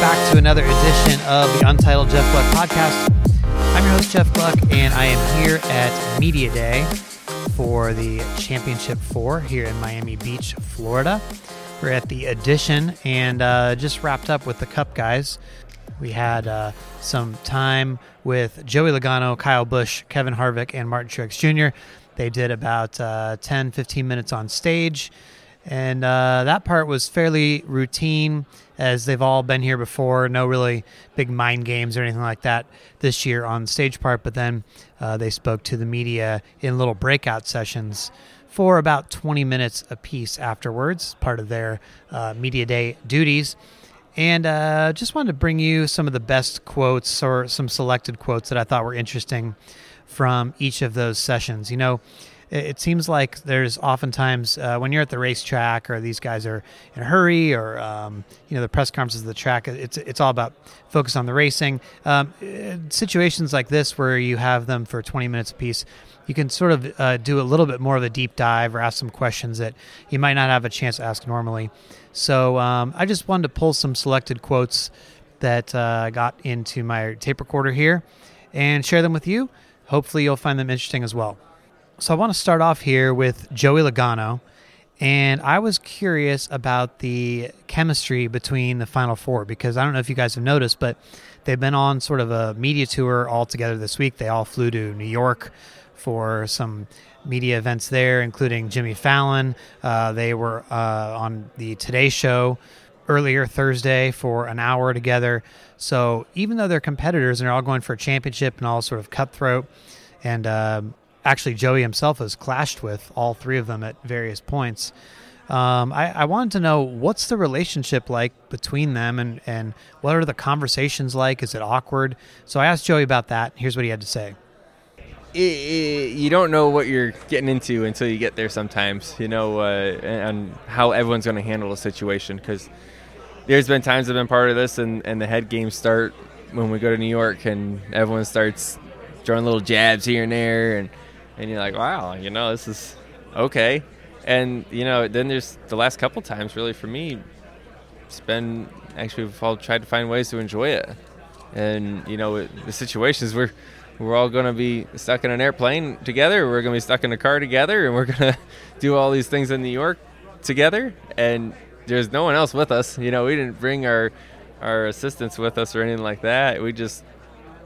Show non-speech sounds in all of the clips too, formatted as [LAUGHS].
back to another edition of the Untitled Jeff Gluck podcast. I'm your host, Jeff Gluck, and I am here at Media Day for the Championship Four here in Miami Beach, Florida. We're at the Edition and uh, just wrapped up with the Cup guys. We had uh, some time with Joey Logano, Kyle Busch, Kevin Harvick, and Martin Truex Jr. They did about uh, 10, 15 minutes on stage. And uh, that part was fairly routine as they've all been here before. No really big mind games or anything like that this year on stage part. But then uh, they spoke to the media in little breakout sessions for about 20 minutes apiece afterwards, part of their uh, media day duties. And uh, just wanted to bring you some of the best quotes or some selected quotes that I thought were interesting from each of those sessions. You know, it, seems like there's oftentimes uh, when you're at the racetrack or these guys are in a hurry or um, you know the press conferences of the track. It's it's all about focus on the racing. Um, situations like this where you have them for 20 minutes apiece. You can sort of uh, do a little bit more of a deep dive or ask some questions that you might not have a chance to ask normally. So um, I just wanted to pull some selected quotes that uh, got into my tape recorder here and share them with you. Hopefully, you'll find them interesting as well. So I want to start off here with Joey Logano. And I was curious about the chemistry between the Final Four because I don't know if you guys have noticed, but they've been on sort of a media tour all together this week. They all flew to New York for some media events there, including Jimmy Fallon. Uh, they were uh, on the Today Show earlier Thursday for an hour together. So even though they're competitors and they're all going for a championship and all sort of cutthroat, and um, actually Joey himself has clashed with all three of them at various points. Um, I, I, wanted to know what's the relationship like between them and, and what are the conversations like? Is it awkward? So I asked Joey about that. Here's what he had to say. It, it, you don't know what you're getting into until you get there sometimes, you know, uh, and how everyone's going to handle a situation. Because there's been times I've been part of this, and, and the head games start when we go to New York, and everyone starts throwing little jabs here and there. And and you're like, wow, you know, this is okay. And you know, then there's the last couple times really for me. It's been actually we've all tried to find ways to enjoy it, and you know, the situations we're we're all going to be stuck in an airplane together. We're going to be stuck in a car together, and we're [LAUGHS] going to do all these things in New York together. And there's no one else with us. You know, we didn't bring our our assistants with us or anything like that. We just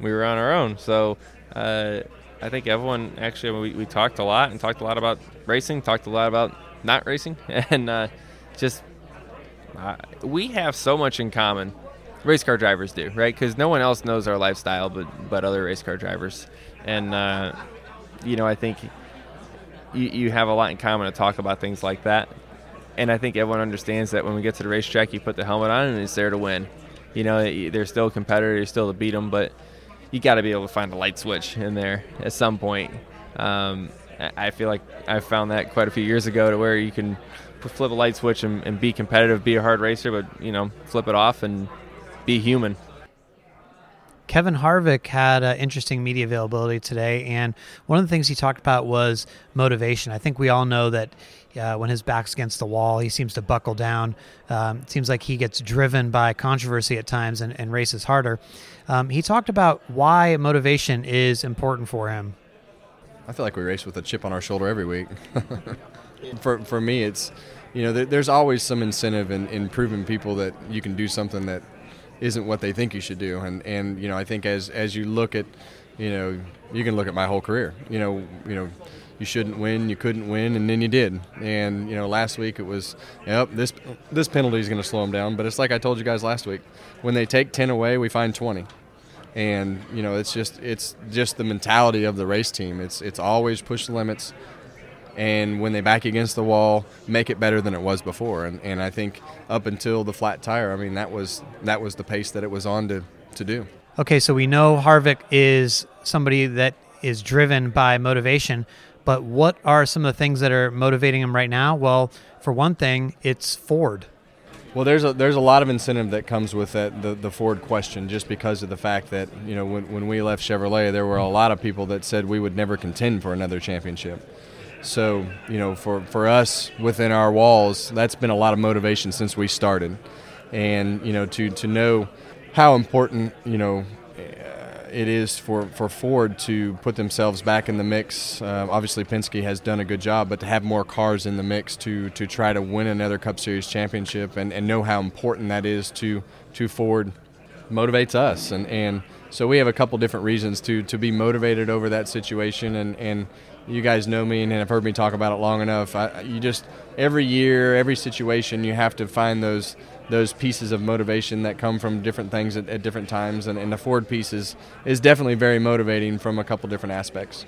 we were on our own. So uh, I think everyone actually we, we talked a lot and talked a lot about racing, talked a lot about not racing, [LAUGHS] and uh, just uh, we have so much in common. Race car drivers do, right? Because no one else knows our lifestyle but but other race car drivers, and uh, you know I think you, you have a lot in common to talk about things like that. And I think everyone understands that when we get to the racetrack, you put the helmet on and it's there to win. You know, they're still competitors, you're still to beat them, but you got to be able to find a light switch in there at some point. Um, I feel like I found that quite a few years ago to where you can flip a light switch and, and be competitive, be a hard racer, but you know, flip it off and be human. Kevin Harvick had uh, interesting media availability today, and one of the things he talked about was motivation. I think we all know that uh, when his back's against the wall, he seems to buckle down. Um, seems like he gets driven by controversy at times and, and races harder. Um, he talked about why motivation is important for him. I feel like we race with a chip on our shoulder every week. [LAUGHS] for, for me, it's, you know, there, there's always some incentive in, in proving people that you can do something that isn't what they think you should do. And and you know, I think as as you look at, you know, you can look at my whole career. You know, you know, you shouldn't win, you couldn't win, and then you did. And you know, last week it was, yep, this this penalty is going to slow them down. But it's like I told you guys last week, when they take ten away, we find twenty. And you know, it's just it's just the mentality of the race team. It's it's always push the limits and when they back against the wall, make it better than it was before. And, and I think up until the flat tire, I mean that was that was the pace that it was on to, to do. Okay, so we know Harvick is somebody that is driven by motivation, but what are some of the things that are motivating him right now? Well, for one thing, it's Ford. Well, there's a there's a lot of incentive that comes with that the, the Ford question, just because of the fact that you know when, when we left Chevrolet, there were a lot of people that said we would never contend for another championship. So, you know, for, for us within our walls, that's been a lot of motivation since we started. and you know to to know how important you know it is for, for Ford to put themselves back in the mix. Uh, obviously, Penske has done a good job, but to have more cars in the mix to, to try to win another Cup Series championship and, and know how important that is to, to Ford motivates us. And, and so we have a couple different reasons to, to be motivated over that situation. And, and you guys know me and have heard me talk about it long enough. I, you just, every year, every situation, you have to find those – those pieces of motivation that come from different things at, at different times. And, and, the Ford piece is, is definitely very motivating from a couple different aspects.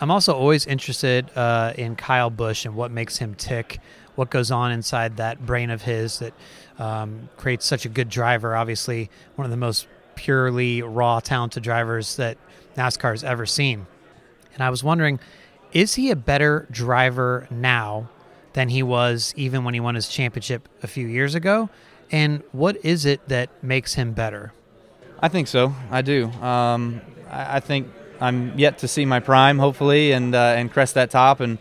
I'm also always interested uh, in Kyle Busch and what makes him tick, what goes on inside that brain of his that um, creates such a good driver. Obviously, one of the most purely raw, talented drivers that NASCAR has ever seen. And I was wondering, is he a better driver now than he was even when he won his championship a few years ago? And what is it that makes him better? I think so. I do. Um, I, I, think I'm yet to see my prime, hopefully, and uh, and crest that top. And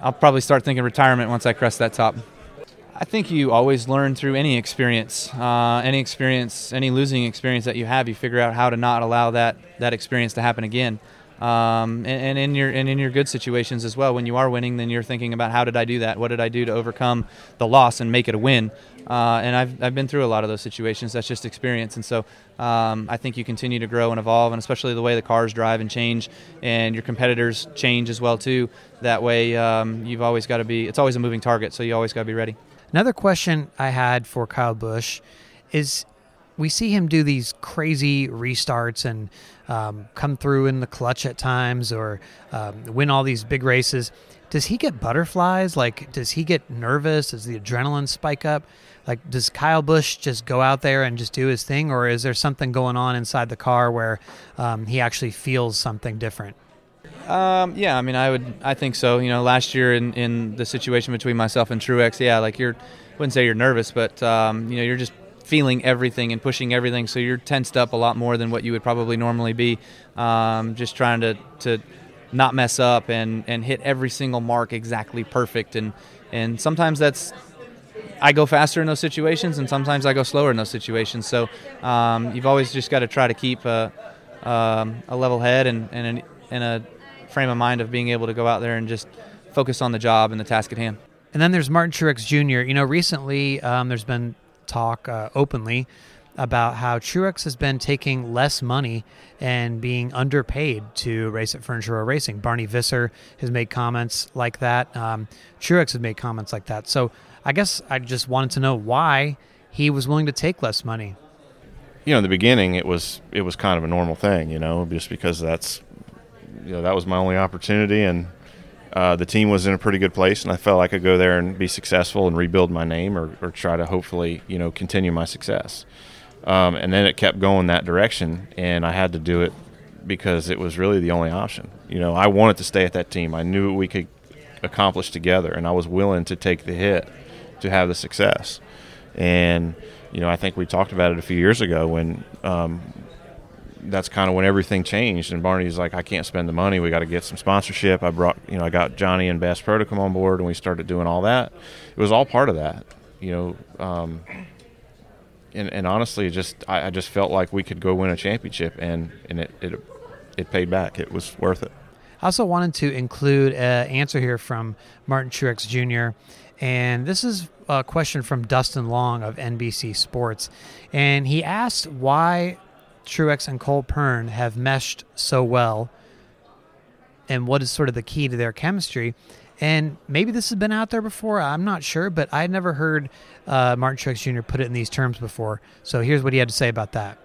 I'll probably start thinking retirement once I crest that top. I think you always learn through any experience, uh, any experience, any losing experience that you have. You figure out how to not allow that that experience to happen again. Um, and, and, in your and in your good situations as well. When you are winning, then you're thinking about how did I do that? What did I do to overcome the loss and make it a win? Uh, and I've, I've been through a lot of those situations. That's just experience. And so um, I think you continue to grow and evolve, and especially the way the cars drive and change, and your competitors change as well too. That way, um, you've always got to be. It's always a moving target, so you always got to be ready. Another question I had for Kyle Busch is we see him do these crazy restarts and um, come through in the clutch at times or um, win all these big races. Does he get butterflies? Like, does he get nervous? Does the adrenaline spike up? Like, does Kyle Busch just go out there and just do his thing, or is there something going on inside the car where um, he actually feels something different? Um, yeah, I mean, I would, I think so. You know, last year in, in the situation between myself and Truex, yeah, like you're, wouldn't say you're nervous, but um, you know, you're just feeling everything and pushing everything. So you're tensed up a lot more than what you would probably normally be. Um, just trying to, to not mess up and, and hit every single mark exactly perfect. And, and sometimes that's, I go faster in those situations and sometimes I go slower in those situations. So um, you've always just got to try to keep a, um, a level head and, and, an, and a frame of mind of being able to go out there and just focus on the job and the task at hand. And then there's Martin Truex Jr. You know, recently um, there's been talk uh, openly about how Truex has been taking less money and being underpaid to race at Furniture Row Racing. Barney Visser has made comments like that. Um, Truex has made comments like that. So I guess I just wanted to know why he was willing to take less money. You know, in the beginning, it was it was kind of a normal thing. You know, just because that's you know that was my only opportunity and uh, the team was in a pretty good place, and I felt I could go there and be successful and rebuild my name, or, or try to hopefully, you know, continue my success. Um, and then it kept going that direction, and I had to do it because it was really the only option. You know, I wanted to stay at that team. I knew we could accomplish together, and I was willing to take the hit to have the success. And you know, I think we talked about it a few years ago when um, that's kind of when everything changed. And Barney's like, I can't spend the money. We got to get some sponsorship. I brought, you know, I got Johnny and Bass Pro to come on board, and we started doing all that. It was all part of that, you know. Um, and, and honestly, just I, I, just felt like we could go win a championship, and and it it, it paid back. It was worth it. I also wanted to include an answer here from Martin Truex Jr. And this is a question from Dustin Long of NBC Sports. And he asked why Truex and Cole Pearn have meshed so well and what is sort of the key to their chemistry. And maybe this has been out there before. I'm not sure, but I'd never heard uh, Martin Truex Jr. put it in these terms before. So here's what he had to say about that.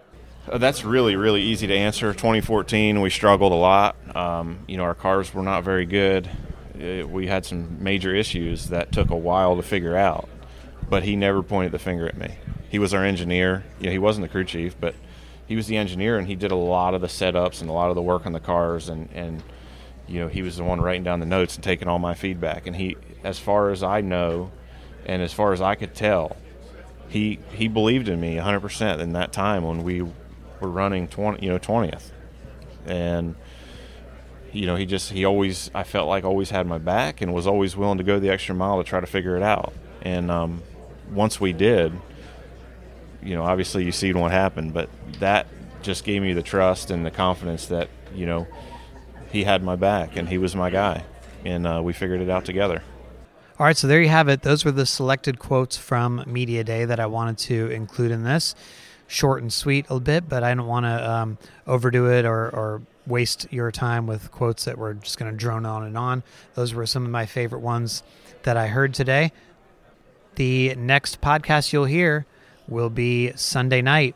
Uh, that's really, really easy to answer. 2014, we struggled a lot. Um, you know, our cars were not very good. It, uh, we had some major issues that took a while to figure out. But he never pointed the finger at me. He was our engineer. He wasn't the crew chief, but – he was the engineer and he did a lot of the setups and a lot of the work on the cars and and you know he was the one writing down the notes and taking all my feedback. And he as far as I know and as far as I could tell he he believed in me 100% in that time when we were running 20 you know 20th and you know he just he always I felt like always had my back and was always willing to go the extra mile to try to figure it out. And um, once we did, you know, obviously you see what happened, but that just gave me the trust and the confidence that you know he had my back and he was my guy, and uh, we figured it out together. All right, so there you have it. Those were the selected quotes from Media Day that I wanted to include in this. Short and sweet a bit, but I don't want to um, overdo it or, or waste your time with quotes that were just going to drone on and on. Those were some of my favorite ones that I heard today. The next podcast you'll hear will be Sunday night,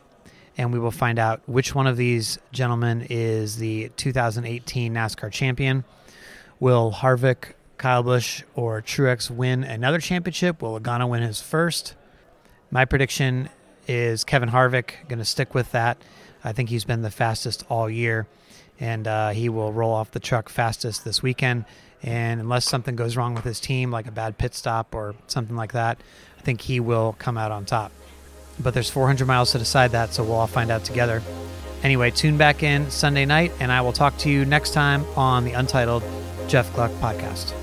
and we will find out which one of these gentlemen is the 2018 NASCAR champion. Will Harvick, Kyle Busch, or Truex win another championship? Will Logano win his first? My prediction is Kevin Harvick. Going to stick with that. I think he's been the fastest all year, and uh, he will roll off the truck fastest this weekend. And unless something goes wrong with his team, like a bad pit stop or something like that, I think he will come out on top. But there's 400 miles to decide that, so we'll all find out together. Anyway, tune back in Sunday night, and I will talk to you next time on the Untitled Jeff Gluck podcast.